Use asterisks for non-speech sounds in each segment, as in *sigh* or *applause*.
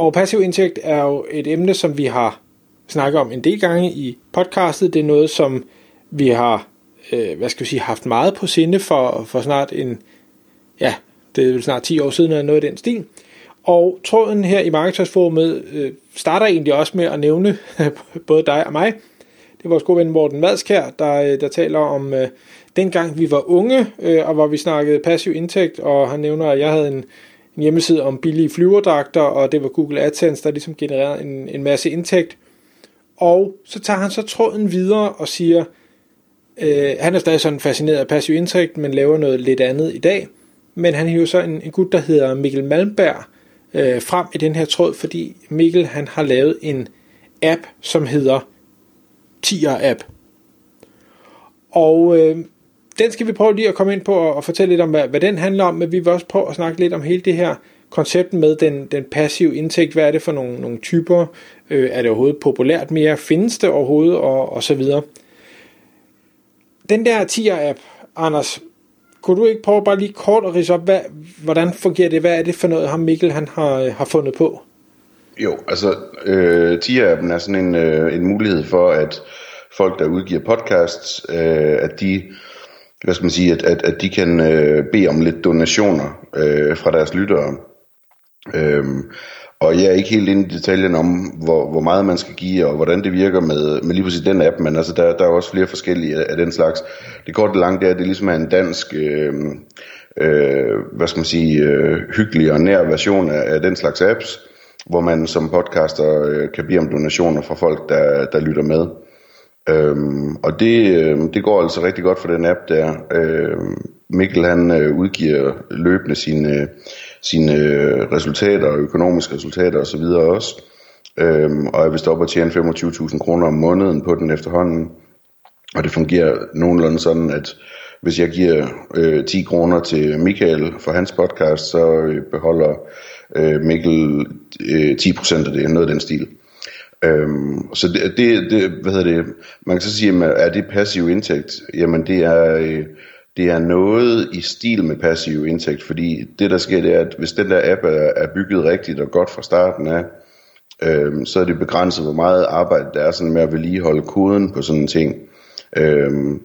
Og passiv indtægt er jo et emne, som vi har snakket om en del gange i podcastet. Det er noget, som vi har øh, hvad skal vi sige, haft meget på sinde for, for snart en, ja, det er vel snart 10 år siden, eller noget i den stil. Og tråden her i Marketers-forumet øh, starter egentlig også med at nævne *laughs* både dig og mig. Det er vores gode ven Morten Madskær, der, øh, der taler om øh, dengang vi var unge, øh, og hvor vi snakkede passiv indtægt, og han nævner, at jeg havde en, en hjemmeside om billige flyverdragter, og det var Google AdSense, der ligesom genererede en, en masse indtægt. Og så tager han så tråden videre og siger, øh, han er stadig sådan fascineret af passiv indtægt, men laver noget lidt andet i dag. Men han hiver så en, en gut, der hedder Mikkel Malmberg, øh, frem i den her tråd, fordi Mikkel han har lavet en app, som hedder Tier App. Og øh, den skal vi prøve lige at komme ind på og, og fortælle lidt om, hvad, hvad den handler om, men vi vil også prøve at snakke lidt om hele det her koncept med den, den passive indtægt. Hvad er det for nogle, nogle typer? Øh, er det overhovedet populært mere? Findes det overhovedet? Og, og så videre. Den der Tier-app, Anders, kunne du ikke prøve bare lige kort at rise op, hvad, hvordan fungerer det? Hvad er det for noget, ham Mikkel han har, har fundet på? Jo, altså øh, TIA-appen er sådan en, øh, en mulighed for, at folk, der udgiver podcasts, øh, at de hvad skal man sige, at, at, at de kan øh, bede om lidt donationer øh, fra deres lyttere. Øhm, og jeg er ikke helt inde i detaljen om, hvor, hvor meget man skal give, og hvordan det virker med, med lige præcis den app, men altså, der, der er også flere forskellige af, af den slags. Det korte og langt det er, at det ligesom er en dansk, øh, øh, hvad skal man sige, øh, hyggelig og nær version af, af den slags apps, hvor man som podcaster øh, kan bede om donationer fra folk, der, der lytter med. Øhm, og det, øh, det går altså rigtig godt for den app der. Øhm, Mikkel han øh, udgiver løbende sine, sine øh, resultater, økonomiske resultater osv. også. Øhm, og jeg vil stoppe at tjene 25.000 kroner om måneden på den efterhånden. Og det fungerer nogenlunde sådan, at hvis jeg giver øh, 10 kroner til Michael for hans podcast, så øh, beholder øh, Mikkel øh, 10% af det, noget af den stil. Øhm, så det, det, det, hvad hedder det, man kan så sige, at er det passiv indtægt? Jamen det er, øh, det er noget i stil med passiv indtægt, fordi det der sker, det er, at hvis den der app er, er bygget rigtigt og godt fra starten af, øhm, så er det begrænset, hvor meget arbejde der er sådan med at vedligeholde koden på sådan en ting. Øhm,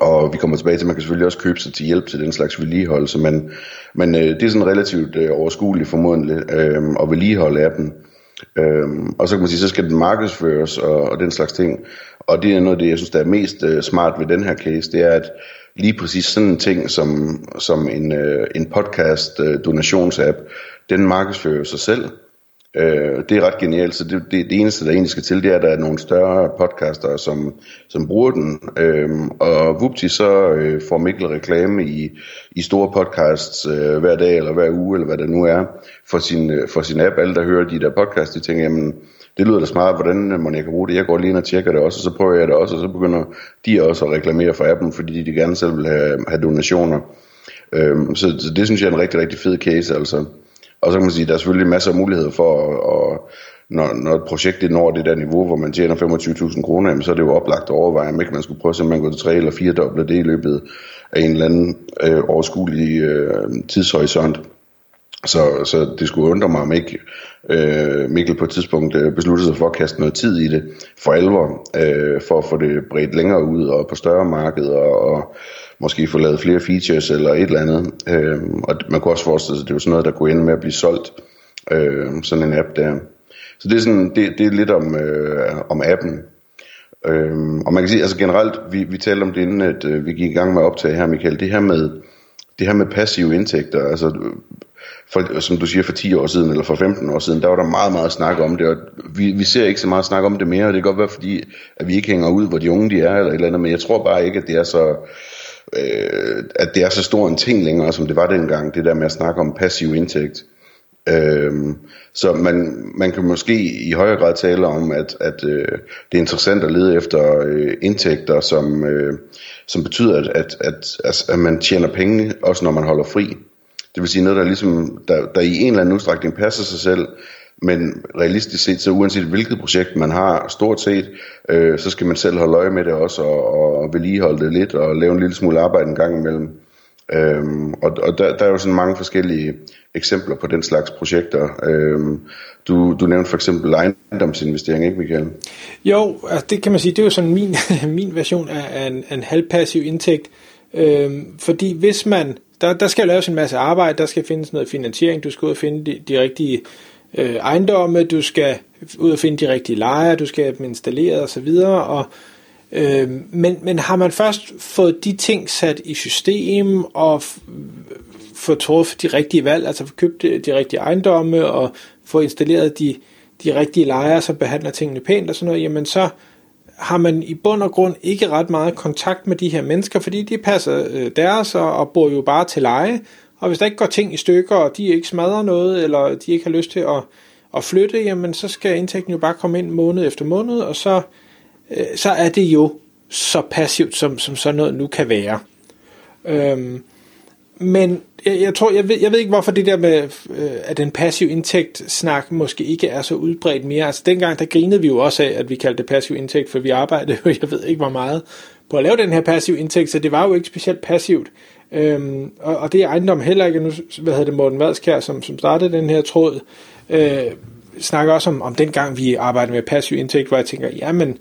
og vi kommer tilbage til, at man kan selvfølgelig også købe sig til hjælp til den slags vedligeholdelse, men, men øh, det er sådan relativt øh, overskueligt formodentlig øh, at vedligeholde appen. Øhm, og så kan man sige, så skal den markedsføres og, og den slags ting. Og det er noget af det, jeg synes, der er mest øh, smart ved den her case, det er, at lige præcis sådan en ting som, som en, øh, en podcast uh, donationsapp, den markedsfører sig selv. Øh, det er ret genialt, så det, det, det eneste, der egentlig skal til, det er, at der er nogle større podcaster, som, som bruger den. Øh, og vupti, så øh, får Mikkel reklame i, i store podcasts øh, hver dag, eller hver uge, eller hvad det nu er, for sin, øh, for sin app. Alle, der hører de der podcasts, de tænker, jamen, det lyder da smart, hvordan må jeg kan bruge det. Jeg går lige ind og tjekker det også, og så prøver jeg det også, og så begynder de også at reklamere for appen, fordi de gerne selv vil have, have donationer. Øhm, så, så det synes jeg er en rigtig, rigtig fed case, altså. Og så kan man sige, at der er selvfølgelig masser af muligheder for, at, at når, når et projekt det når det der niveau, hvor man tjener 25.000 kroner, så er det jo oplagt at overveje, om ikke man skulle prøve at gå til tre eller fire doble det i løbet af en eller anden øh, overskuelig øh, tidshorisont. Så, så det skulle undre mig, om ikke øh, Mikkel på et tidspunkt øh, besluttede sig for at kaste noget tid i det for alvor, øh, for at få det bredt længere ud og på større markeder og og måske få lavet flere features eller et eller andet. Øh, og man kunne også forestille sig, at det var sådan noget, der kunne ende med at blive solgt, øh, sådan en app der. Så det er, sådan, det, det er lidt om, øh, om appen. Øhm, og man kan sige, altså generelt, vi, vi talte om det inden, at øh, vi gik i gang med at optage her, Michael, det her med, det her med passive indtægter, altså for, som du siger, for 10 år siden eller for 15 år siden, der var der meget, meget snak om det, og vi, vi ser ikke så meget snak om det mere, og det kan godt være, fordi at vi ikke hænger ud, hvor de unge de er, eller et eller andet, men jeg tror bare ikke, at det er så, øh, at det er så stor en ting længere, som det var dengang, det der med at snakke om passiv indtægt. Øhm, så man, man kan måske i højere grad tale om, at, at øh, det er interessant at lede efter øh, indtægter, som, øh, som betyder, at, at, at, at, at man tjener penge, også når man holder fri. Det vil sige noget, der, ligesom, der, der i en eller anden udstrækning passer sig selv, men realistisk set, så uanset hvilket projekt man har, stort set, øh, så skal man selv holde øje med det også, og, og vedligeholde det lidt, og lave en lille smule arbejde en gang imellem. Øhm, og og der, der er jo sådan mange forskellige eksempler på den slags projekter. Øhm, du, du nævnte for eksempel ejendomsinvestering, ikke Michael? Jo, altså det kan man sige, det er jo sådan min, *laughs* min version af, af en, en halvpassiv indtægt. Øhm, fordi hvis man, der, der skal laves en masse arbejde, der skal findes noget finansiering, du skal ud og finde de, de rigtige øh, ejendomme, du skal ud og finde de rigtige lejre, du skal have dem installeret osv., og Øh, men, men har man først fået de ting sat i system og fået truffet de rigtige valg, altså købt de rigtige ejendomme og få installeret de, de rigtige lejre, som behandler tingene pænt og sådan noget, jamen så har man i bund og grund ikke ret meget kontakt med de her mennesker, fordi de passer øh, deres og, og bor jo bare til leje. Og hvis der ikke går ting i stykker, og de ikke smadrer noget, eller de ikke har lyst til at, at flytte, jamen så skal indtægten jo bare komme ind måned efter måned, og så øh, så er det jo så passivt, som, som sådan noget nu kan være. Øhm, men jeg, jeg tror, jeg ved, jeg ved ikke, hvorfor det der med, øh, at den passiv indtægt snak måske ikke er så udbredt mere. Altså dengang, der grinede vi jo også af, at vi kaldte det passiv indtægt, for vi arbejdede jo, *laughs* jeg ved ikke hvor meget, på at lave den her passiv indtægt, så det var jo ikke specielt passivt. Øhm, og, og det er ejendom heller ikke, nu hvad hedder det, Morten Vadskær, som, som startede den her tråd, øh, snakker også om, om den gang vi arbejdede med passiv indtægt, hvor jeg tænker, jamen,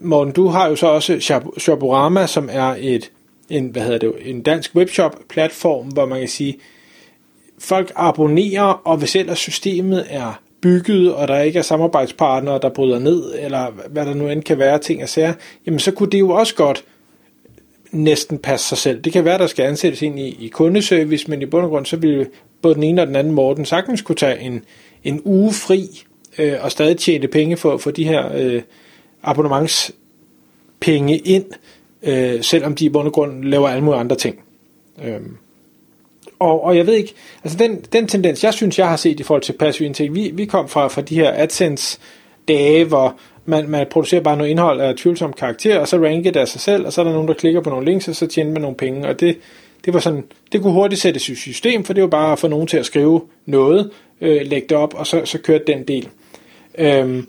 Morten, du har jo så også Shaburama, som er et, en, hvad hedder det, en dansk webshop-platform, hvor man kan sige, folk abonnerer, og hvis ellers systemet er bygget, og der ikke er samarbejdspartnere, der bryder ned, eller hvad der nu end kan være, ting og sager, jamen så kunne det jo også godt næsten passe sig selv. Det kan være, der skal ansættes ind i, i kundeservice, men i bund og grund, så ville både den ene og den anden Morten sagtens kunne tage en, en uge fri, øh, og stadig tjene penge for, for de her øh, abonnementspenge ind, øh, selvom de i bund og grund laver alle mulige andre ting. Øhm. Og, og jeg ved ikke, altså den, den tendens, jeg synes, jeg har set i forhold til passiv indtægt, vi, vi kom fra, fra de her AdSense-dage, hvor man, man producerer bare noget indhold af tvivlsom karakter, og så ranker det af sig selv, og så er der nogen, der klikker på nogle links, og så tjener man nogle penge, og det, det var sådan, det kunne hurtigt sættes i system, for det var bare at få nogen til at skrive noget, øh, lægge det op, og så, så kørte den del. Øhm,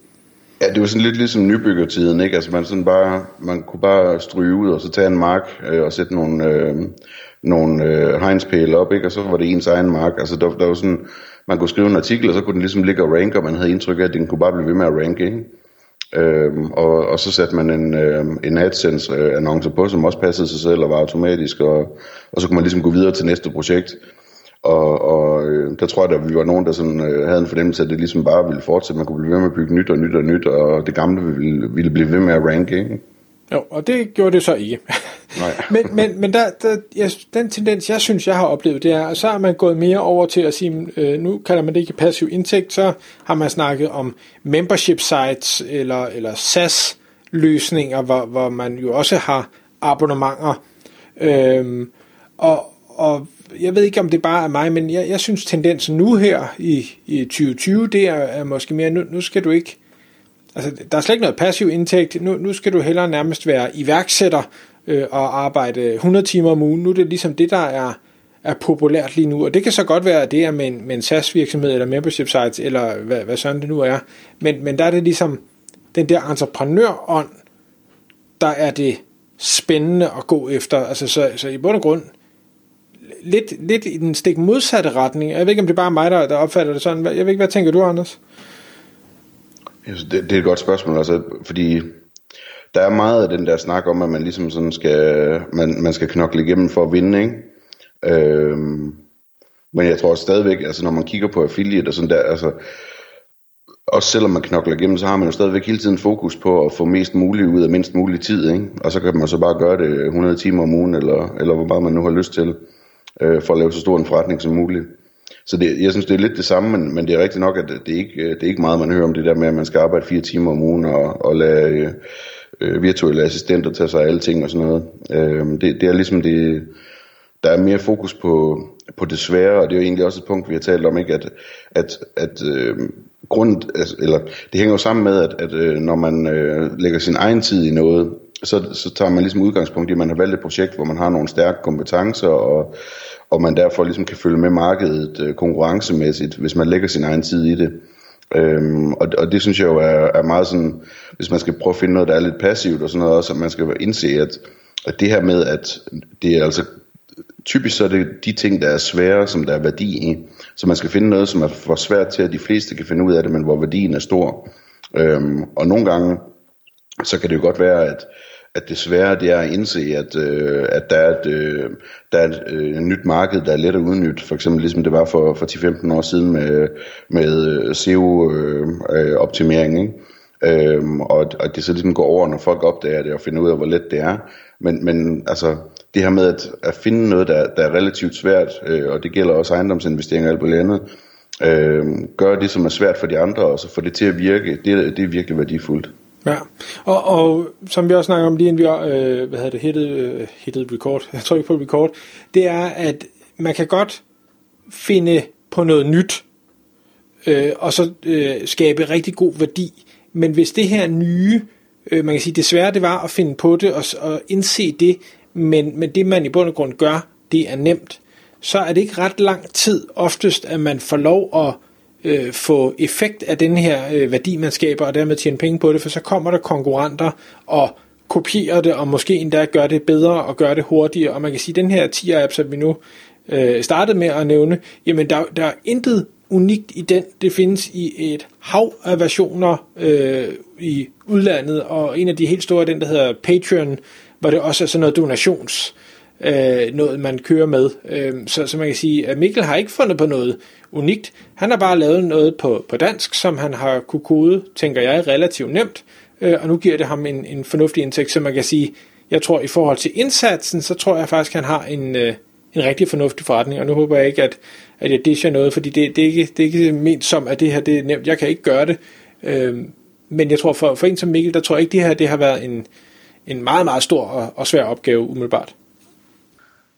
Ja, det var sådan lidt ligesom nybyggertiden, ikke? Altså man, sådan bare, man kunne bare stryge ud og så tage en mark øh, og sætte nogle, øh, nogle øh, hegnspæle op, ikke? Og så var det ens egen mark. Altså der, der var sådan, man kunne skrive en artikel, og så kunne den ligesom ligge og ranke, og man havde indtryk af, at den kunne bare blive ved med at ranke, ikke? Øhm, og, og så satte man en, øh, en AdSense-annonce på, som også passede sig selv og var automatisk, og, og så kunne man ligesom gå videre til næste projekt. Og, og øh, der tror jeg, at vi var nogen, der sådan, øh, havde en fornemmelse af, at det ligesom bare ville fortsætte. Man kunne blive ved med at bygge nyt og nyt og nyt, og det gamle ville, ville blive ved med at ranke. Ikke? Jo, og det gjorde det så ikke. Nej. *laughs* men men, men der, der, jeg, den tendens, jeg synes, jeg har oplevet, det er, at så er man gået mere over til at sige, øh, nu kalder man det ikke passiv indtægt, så har man snakket om membership sites eller, eller SaaS løsninger, hvor, hvor man jo også har abonnementer. Øhm, og, og jeg ved ikke, om det bare er mig, men jeg, jeg synes tendensen nu her i, i 2020, det er, er måske mere, nu, nu skal du ikke, altså der er slet ikke noget passiv indtægt, nu, nu skal du hellere nærmest være iværksætter øh, og arbejde 100 timer om ugen, nu er det ligesom det, der er, er populært lige nu, og det kan så godt være, at det er med en, med en SaaS-virksomhed, eller membership sites, eller hvad, hvad sådan det nu er, men, men der er det ligesom den der entreprenørånd, der er det spændende at gå efter, altså så, så i bund og grund, lidt, lidt i den stik modsatte retning. Jeg ved ikke, om det er bare mig, der, der opfatter det sådan. Jeg ved ikke, hvad tænker du, Anders? Det, det er et godt spørgsmål, altså, fordi der er meget af den der snak om, at man ligesom sådan skal, man, man skal knokle igennem for at vinde, ikke? Øhm, men jeg tror stadigvæk, altså når man kigger på affiliate og sådan der, altså, også selvom man knokler igennem, så har man jo stadigvæk hele tiden fokus på at få mest muligt ud af mindst mulig tid, ikke? Og så kan man så bare gøre det 100 timer om ugen, eller, eller hvor meget man nu har lyst til øh, for at lave så stor en forretning som muligt. Så det, jeg synes, det er lidt det samme, men, men det er rigtigt nok, at det ikke, øh, det er ikke meget, man hører om det der med, at man skal arbejde fire timer om ugen og, og lade øh, øh, virtuelle assistenter tage sig af alle ting og sådan noget. Øh, det, det er ligesom det, der er mere fokus på på det svære, og det er jo egentlig også et punkt, vi har talt om, ikke? at, at, at øh, grund, altså, eller det hænger jo sammen med, at, at øh, når man øh, lægger sin egen tid i noget, så, så tager man ligesom udgangspunkt i, at man har valgt et projekt, hvor man har nogle stærke kompetencer, og, og man derfor ligesom kan følge med markedet øh, konkurrencemæssigt, hvis man lægger sin egen tid i det. Øhm, og, og det synes jeg jo er, er meget sådan, hvis man skal prøve at finde noget, der er lidt passivt og sådan noget også, at man skal indse, at, at det her med, at det er altså typisk så er det de ting, der er svære, som der er værdi i. Så man skal finde noget, som er for svært til, at de fleste kan finde ud af det, men hvor værdien er stor. Øhm, og nogle gange, så kan det jo godt være, at, at det svære det er at indse, at, øh, at der er et, øh, der er et øh, nyt marked, der er let at udnytte. For eksempel ligesom det var for, for 10-15 år siden med, med øh, SEO-optimering. Øh, øh, øhm, og at det så ligesom går over, når folk opdager det og finder ud af, hvor let det er. Men, men altså, det her med at, at finde noget, der, der er relativt svært, øh, og det gælder også ejendomsinvesteringer og alt muligt andet, øh, gør det, som er svært for de andre, og så få det til at virke, det, det er virkelig værdifuldt. Ja, og, og som vi også snakker om lige inden vi øh, hvad hedder det, hittet, øh, hittet record, jeg tror ikke på record, det er, at man kan godt finde på noget nyt, øh, og så øh, skabe rigtig god værdi, men hvis det her nye, øh, man kan sige, det svære det var at finde på det og, og indse det, men, men det man i bund og grund gør, det er nemt, så er det ikke ret lang tid oftest, at man får lov at øh, få effekt af den her øh, værdi, man skaber, og dermed tjene penge på det, for så kommer der konkurrenter og kopierer det, og måske endda gør det bedre og gør det hurtigere. Og man kan sige, at den her 10-app, som vi nu øh, startede med at nævne, jamen der, der er intet unikt i den. Det findes i et hav af versioner øh, i udlandet, og en af de helt store er den, der hedder Patreon, hvor det også er sådan noget donations øh, noget, man kører med. Øh, så, så man kan sige, at Mikkel har ikke fundet på noget unikt. Han har bare lavet noget på, på dansk, som han har kunne kode, tænker jeg, relativt nemt, øh, og nu giver det ham en, en fornuftig indtægt, så man kan sige, jeg tror i forhold til indsatsen, så tror jeg faktisk, at han har en, øh, en rigtig fornuftig forretning, og nu håber jeg ikke, at, at jeg disher noget, fordi det, det, er ikke, det er ikke ment som, at det her det er nemt. Jeg kan ikke gøre det, øh, men jeg tror for, for en som Mikkel, der tror jeg ikke, det her det har været en, en meget, meget stor og, og svær opgave umiddelbart.